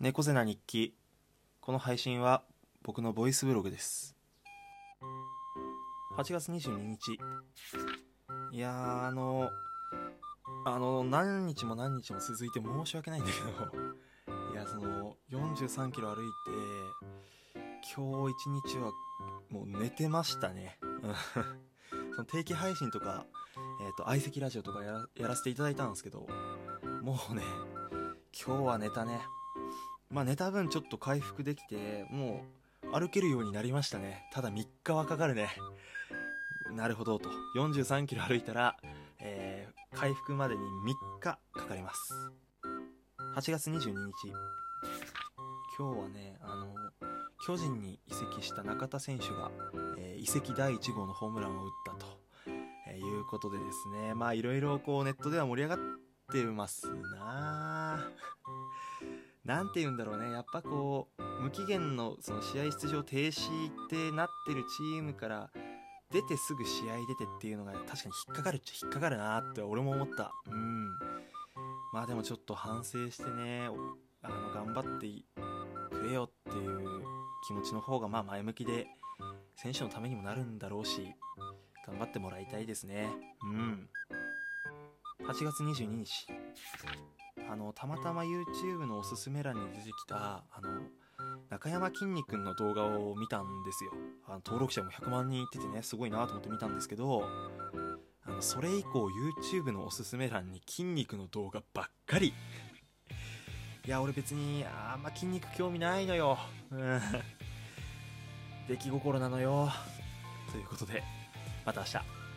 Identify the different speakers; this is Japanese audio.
Speaker 1: 猫背な日記。この配信は僕のボイスブログです。8月22日。いやーあのあの何日も何日も続いて申し訳ないんだけど。いやその43キロ歩いて今日一日はもう寝てましたね。その定期配信とか、えーと、相席ラジオとかやらせていただいたんですけどもうね今日は寝たね。まあ寝た分ちょっと回復できてもう歩けるようになりましたね。ただ3日はかかるね。なるほどと。43キロ歩いたら、えー、回復までに3日かかります。8月22日。今日はねあの巨人に移籍した中田選手が、えー、移籍第1号のホームランを打ったと、えー、いうことでですね。まあいろいろこうネットでは盛り上がってますな何て言うんだろうね。やっぱこう無期限のその試合出場停止ってなってるチームから出てすぐ試合出てっていうのが確かに引っかかるっちゃ引っかかるなって俺も思った。うん。まあでもちょっと反省してねあの頑張ってくれよっていう気持ちの方がまあ前向きで選手のためにもなるんだろうし頑張ってもらいたいですね。うん。8月22日。あのたまたま YouTube のおすすめ欄に出てきたあの中山きんに君の動画を見たんですよ。あの登録者も100万人いっててねすごいなと思って見たんですけどあのそれ以降 YouTube のおすすめ欄に筋肉の動画ばっかり。いや俺別にあんま筋肉興味ないのよ。うん。出来心なのよ。ということでまた明日